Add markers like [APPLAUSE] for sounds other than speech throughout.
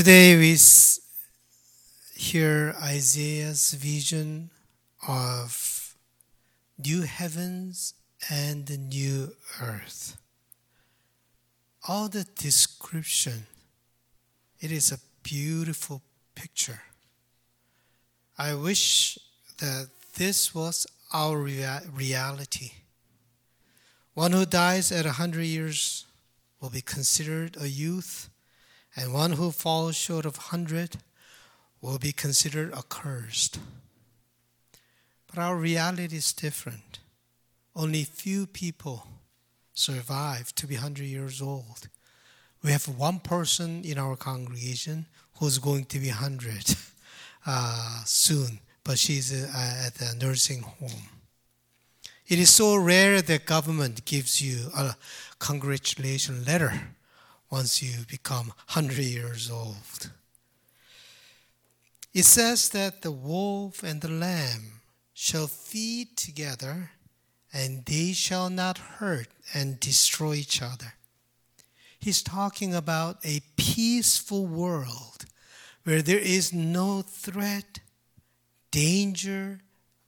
Today we hear Isaiah's vision of new heavens and the new earth. All the description, it is a beautiful picture. I wish that this was our rea- reality. One who dies at a hundred years will be considered a youth, and one who falls short of hundred will be considered accursed. But our reality is different. Only few people survive to be 100 years old. We have one person in our congregation who's going to be 100 [LAUGHS] uh, soon, but she's uh, at a nursing home. It is so rare that government gives you a congratulation letter once you become 100 years old. It says that the wolf and the lamb shall feed together, and they shall not hurt and destroy each other. He's talking about a peaceful world where there is no threat, danger,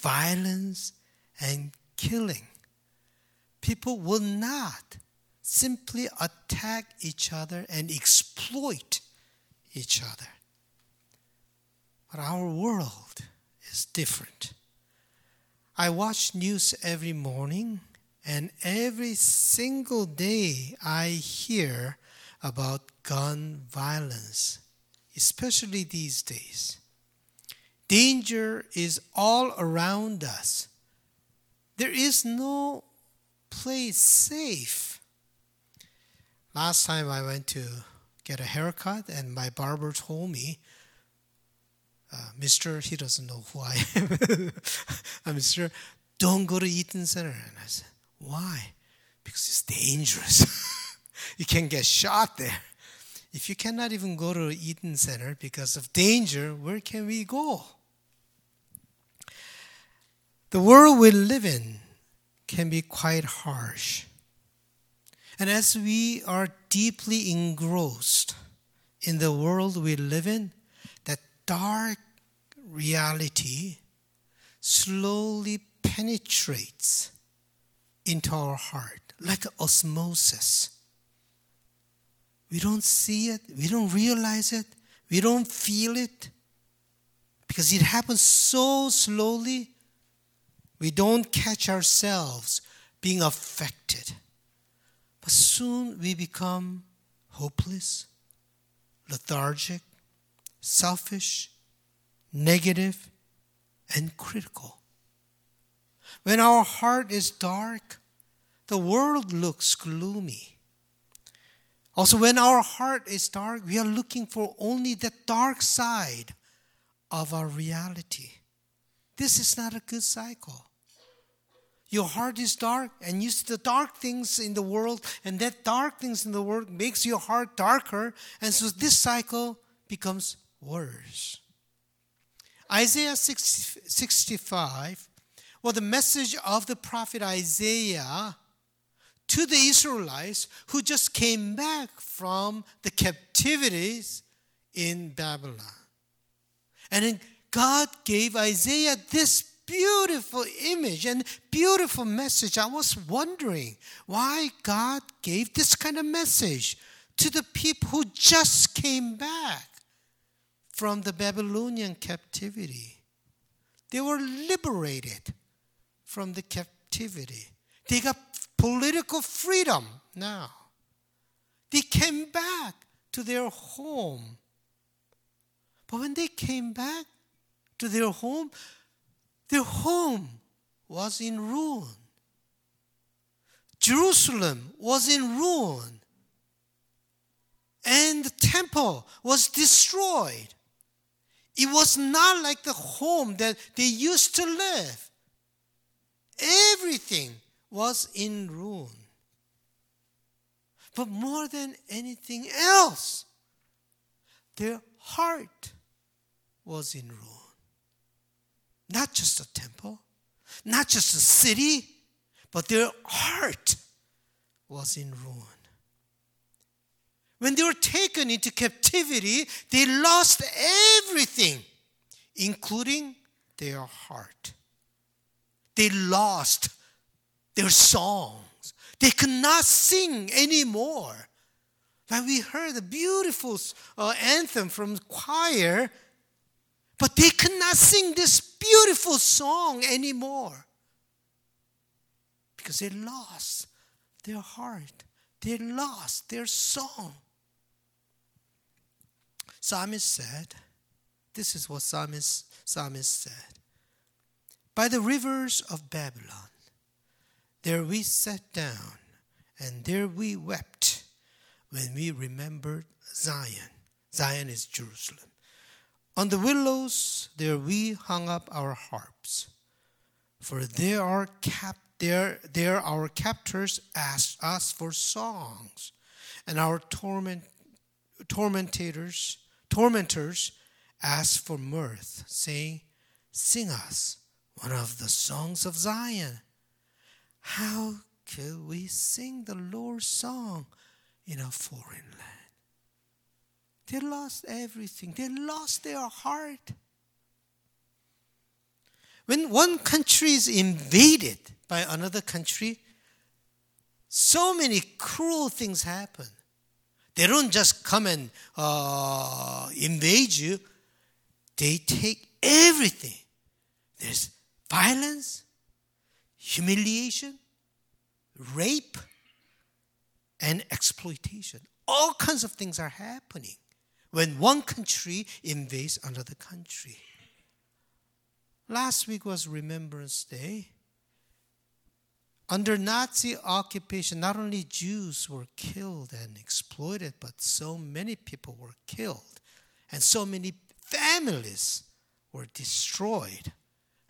violence, and killing. People will not simply attack each other and exploit each other. But our world is different. I watch news every morning, and every single day I hear about gun violence, especially these days. Danger is all around us. There is no place safe. Last time I went to get a haircut, and my barber told me uh, Mister, he doesn't know who I am. [LAUGHS] I'm Mister, don't go to Eaton Center. And I said, why? Because it's dangerous. [LAUGHS] you can get shot there. If you cannot even go to Eaton Center because of danger, where can we go? The world we live in can be quite harsh. And as we are deeply engrossed in the world we live in, that dark reality slowly penetrates into our heart like osmosis. We don't see it, we don't realize it, we don't feel it because it happens so slowly. We don't catch ourselves being affected. But soon we become hopeless, lethargic, selfish, negative, and critical. When our heart is dark, the world looks gloomy. Also, when our heart is dark, we are looking for only the dark side of our reality. This is not a good cycle. Your heart is dark, and you see the dark things in the world, and that dark things in the world makes your heart darker, and so this cycle becomes worse. Isaiah 60, 65 was the message of the prophet Isaiah to the Israelites who just came back from the captivities in Babylon. And then God gave Isaiah this beautiful image and beautiful message. I was wondering why God gave this kind of message to the people who just came back from the Babylonian captivity. They were liberated from the captivity. They got political freedom now. They came back to their home. But when they came back to their home, their home was in ruin. Jerusalem was in ruin. And the temple was destroyed. It was not like the home that they used to live. Everything was in ruin. But more than anything else, their heart was in ruin. Not just a temple, not just a city, but their heart was in ruin. When they were taken into captivity, they lost everything, including their heart. They lost their songs. They could not sing anymore. Like we heard a beautiful uh, anthem from choir, but they could not sing this beautiful song anymore because they lost their heart. They lost their song. Psalmist said, this is what Psalmist, Psalmist said. By the rivers of Babylon, there we sat down, and there we wept when we remembered Zion. Zion is Jerusalem. On the willows, there we hung up our harps, for there are cap- there, there our captors asked us for songs, and our torment, tormentators tormentors asked for mirth, saying, Sing us one of the songs of Zion. How could we sing the Lord's song in a foreign land? They lost everything, they lost their heart. When one country is invaded by another country, so many cruel things happen. They don't just come and uh, invade you, they take everything. There's violence, humiliation, rape, and exploitation. All kinds of things are happening when one country invades another country. Last week was Remembrance Day. Under Nazi occupation, not only Jews were killed and exploited, but so many people were killed, and so many families were destroyed.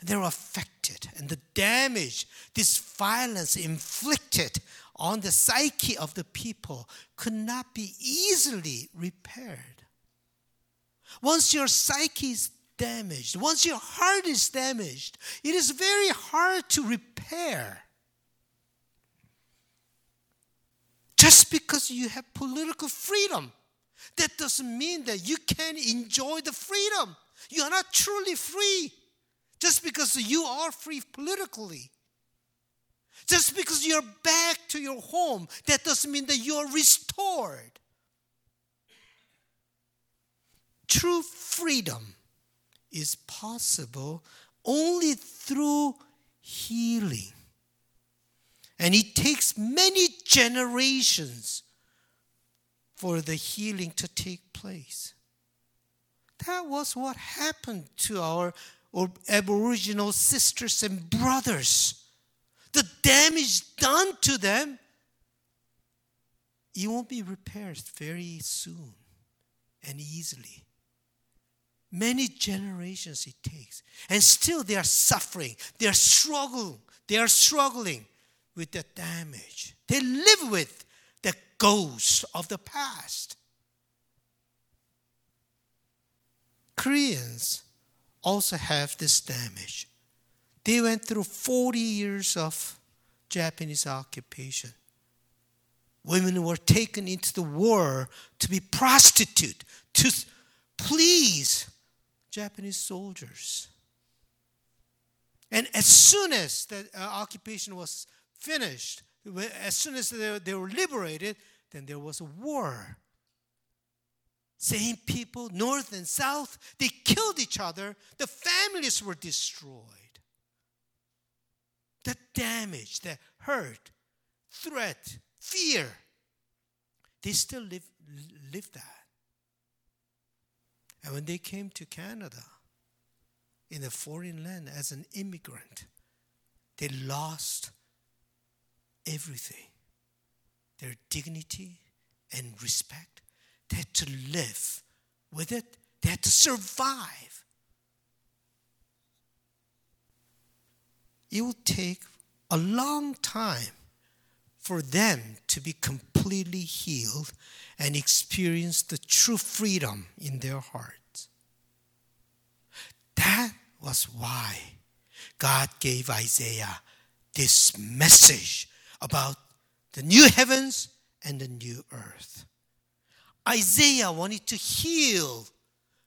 They were affected, and the damage this violence inflicted on the psyche of the people could not be easily repaired. Once your psyche is damaged, once your heart is damaged, it is very hard to repair. Just because you have political freedom, that doesn't mean that you can enjoy the freedom. You are not truly free. Just because you are free politically. Just because you're back to your home, that doesn't mean that you're restored. True freedom is possible only through healing. And it takes many generations for the healing to take place. That was what happened to our Aboriginal sisters and brothers. The damage done to them, it won't be repaired very soon and easily. Many generations it takes. And still they are suffering. They are struggling. They are struggling with the damage. They live with the ghost of the past. Koreans also have this damage. They went through 40 years of Japanese occupation. Women were taken into the war to be prostitute, to please Japanese soldiers. And as soon as the uh, occupation was finished, as soon as they, they were liberated, then there was a war. Same people, north and south, they killed each other. The families were destroyed. The damage, the hurt, threat, fear, they still live, live that. And when they came to Canada, in a foreign land as an immigrant, they lost everything their dignity and respect. They had to live with it, they had to survive. It will take a long time for them to be completely healed and experience the true freedom in their hearts. That was why God gave Isaiah this message about the new heavens and the new earth. Isaiah wanted to heal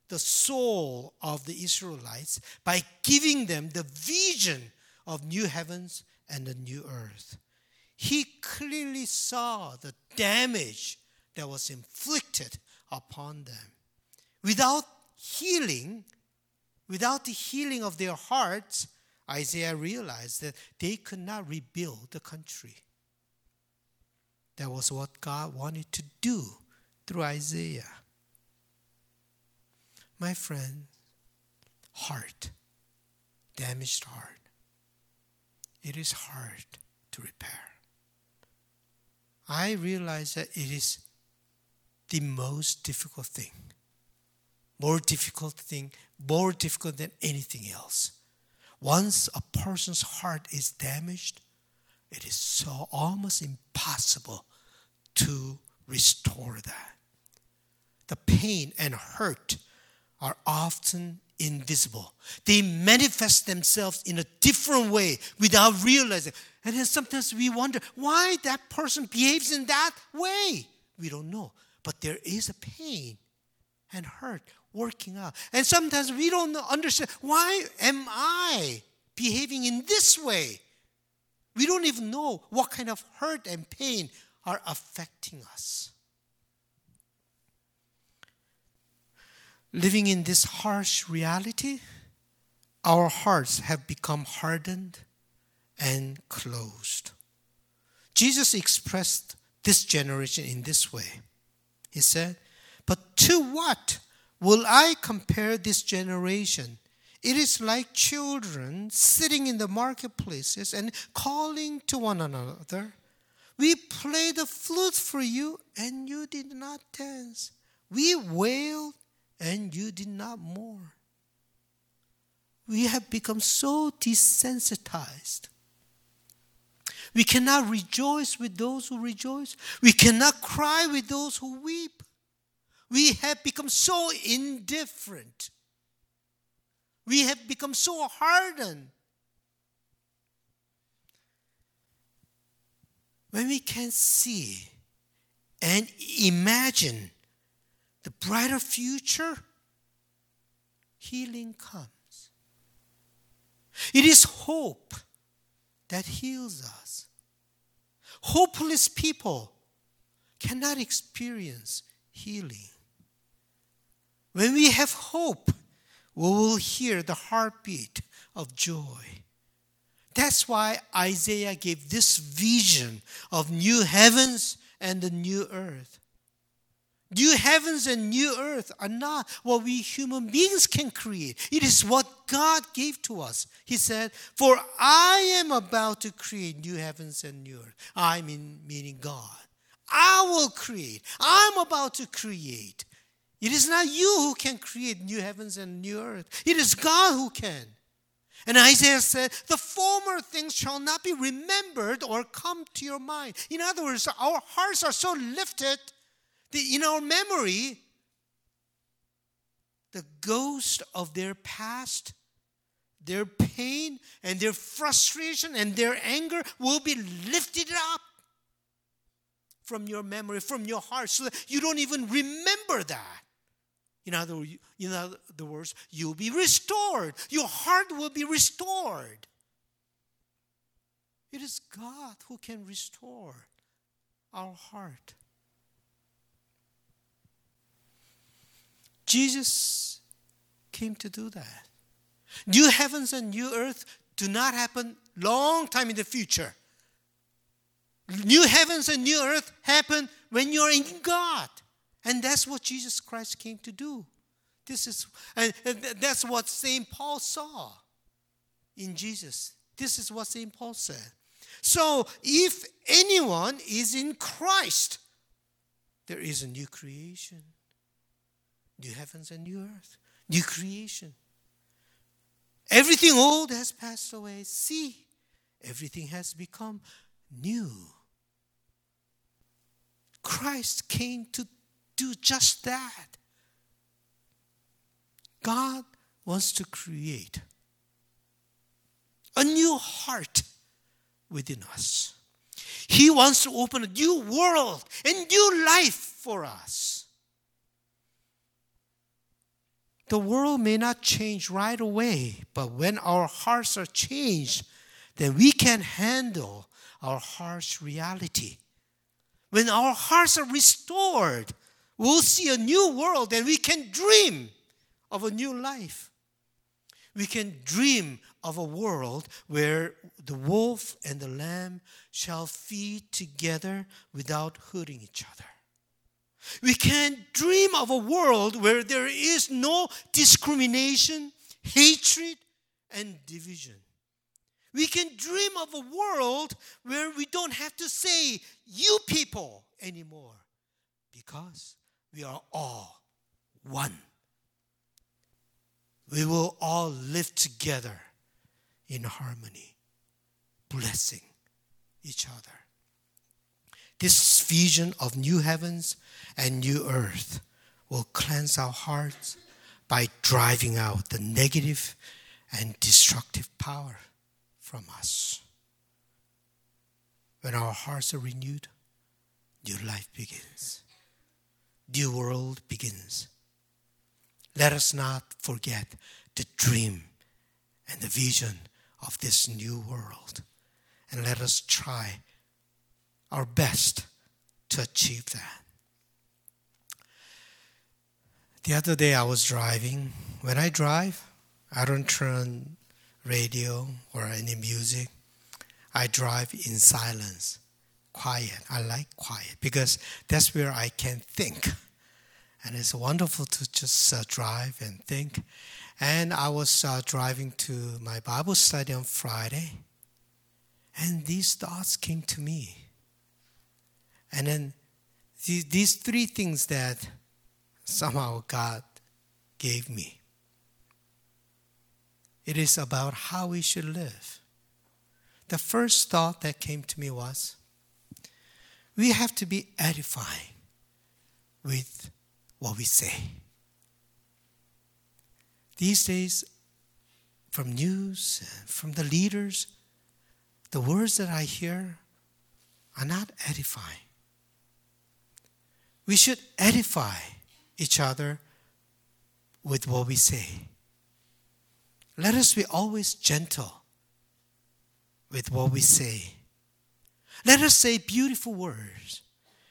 the soul of the Israelites by giving them the vision of new heavens and a new earth. He clearly saw the damage that was inflicted upon them. Without healing, without the healing of their hearts, Isaiah realized that they could not rebuild the country. That was what God wanted to do through Isaiah. My friend, heart, damaged heart, it is hard to repair. I realize that it is the most difficult thing. More difficult thing, more difficult than anything else. Once a person's heart is damaged, it is so almost impossible to restore that. The pain and hurt are often invisible. They manifest themselves in a different way without realizing. And then sometimes we wonder why that person behaves in that way. We don't know. But there is a pain and hurt working out. And sometimes we don't understand why am I behaving in this way? We don't even know what kind of hurt and pain are affecting us. Living in this harsh reality, our hearts have become hardened and closed. Jesus expressed this generation in this way. He said, But to what will I compare this generation? It is like children sitting in the marketplaces and calling to one another. We played the flute for you, and you did not dance. We wailed, and you did not mourn. We have become so desensitized. We cannot rejoice with those who rejoice. We cannot cry with those who weep. We have become so indifferent. We have become so hardened. When we can see and imagine the brighter future, healing comes. It is hope that heals us. Hopeless people cannot experience healing. When we have hope, we will hear the heartbeat of joy. That's why Isaiah gave this vision of new heavens and the new earth. New heavens and new earth are not what we human beings can create. It is what God gave to us. He said, For I am about to create new heavens and new earth. I mean, meaning God. I will create. I'm about to create. It is not you who can create new heavens and new earth. It is God who can. And Isaiah said, The former things shall not be remembered or come to your mind. In other words, our hearts are so lifted that in our memory, the ghost of their past, their pain, and their frustration and their anger will be lifted up from your memory, from your heart, so that you don't even remember that. In other, in other words, you'll be restored. Your heart will be restored. It is God who can restore our heart. Jesus came to do that. New heavens and new earth do not happen long time in the future. New heavens and new earth happen when you're in God. And that's what Jesus Christ came to do. This is and that's what St. Paul saw in Jesus. This is what St. Paul said. So if anyone is in Christ, there is a new creation new heavens and new earth, new creation. Everything old has passed away. See, everything has become new. Christ came to do just that. God wants to create a new heart within us. He wants to open a new world, a new life for us. The world may not change right away, but when our hearts are changed, then we can handle our harsh reality. When our hearts are restored, we'll see a new world and we can dream of a new life. We can dream of a world where the wolf and the lamb shall feed together without hurting each other. We can dream of a world where there is no discrimination, hatred, and division. We can dream of a world where we don't have to say, you people anymore, because we are all one. We will all live together in harmony, blessing each other. This vision of new heavens and new earth will cleanse our hearts by driving out the negative and destructive power from us. When our hearts are renewed, new life begins, new world begins. Let us not forget the dream and the vision of this new world. And let us try our best to achieve that. The other day I was driving. When I drive, I don't turn radio or any music. I drive in silence, quiet. I like quiet because that's where I can think. And it's wonderful to just uh, drive and think. And I was uh, driving to my Bible study on Friday, and these thoughts came to me. And then these three things that somehow God gave me. It is about how we should live. The first thought that came to me was we have to be edifying with what we say. These days, from news, from the leaders, the words that I hear are not edifying. We should edify each other with what we say. Let us be always gentle with what we say. Let us say beautiful words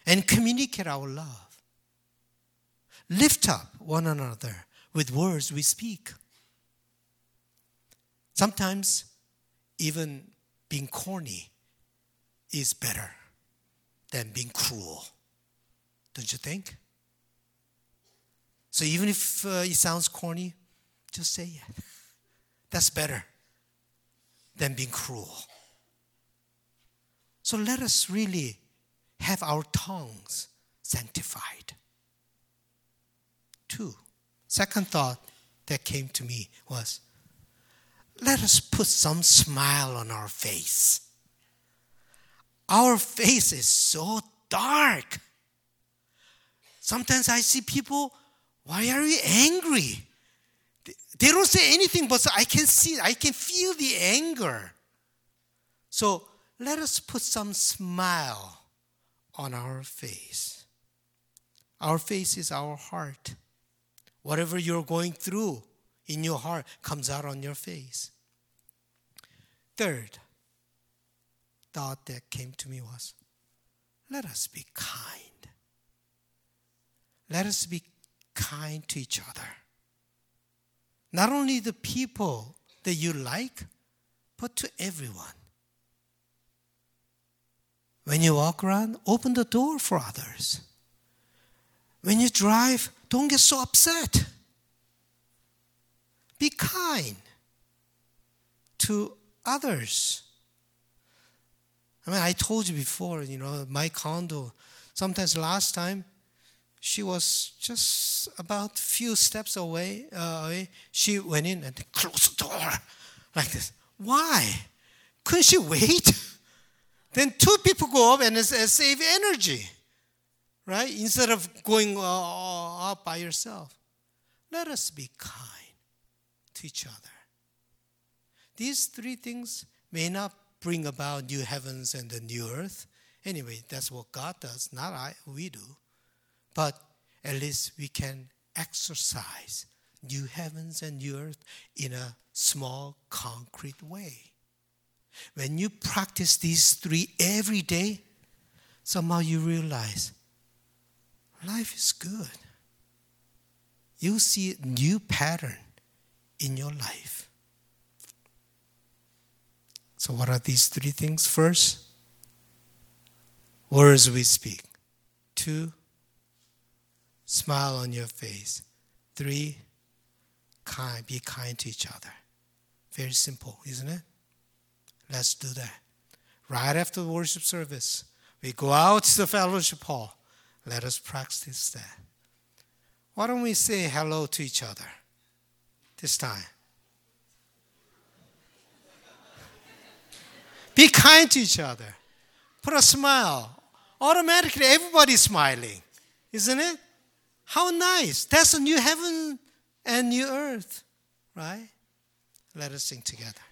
and communicate our love. Lift up one another with words we speak. Sometimes even being corny is better than being cruel. Don't you think? So even if uh, it sounds corny, just say it. [LAUGHS] That's better than being cruel. So let us really have our tongues sanctified. Two, second thought that came to me was let us put some smile on our face. Our face is so dark. Sometimes I see people, why are you angry? They don't say anything, but I can see, I can feel the anger. So let us put some smile on our face. Our face is our heart. Whatever you're going through in your heart comes out on your face. Third thought that came to me was let us be kind. Let us be kind to each other. Not only the people that you like, but to everyone. When you walk around, open the door for others. When you drive, don't get so upset. Be kind to others. I mean, I told you before, you know, my condo, sometimes last time, she was just about few steps away, uh. She went in and closed the door like this. Why? Couldn't she wait? then two people go up and save energy right? Instead of going uh, up by yourself. Let us be kind to each other. These three things may not bring about new heavens and the new earth. Anyway, that's what God does, not I, we do. But at least we can exercise new heavens and new earth in a small, concrete way. When you practice these three every day, somehow you realize life is good. You see a new pattern in your life. So, what are these three things? First, words we speak. Two, smile on your face. Three, kind, be kind to each other. Very simple, isn't it? Let's do that. Right after the worship service, we go out to the fellowship hall. Let us practice that. Why don't we say hello to each other this time? Be kind to each other. Put a smile. Automatically, everybody's smiling, isn't it? How nice. That's a new heaven and new earth, right? Let us sing together.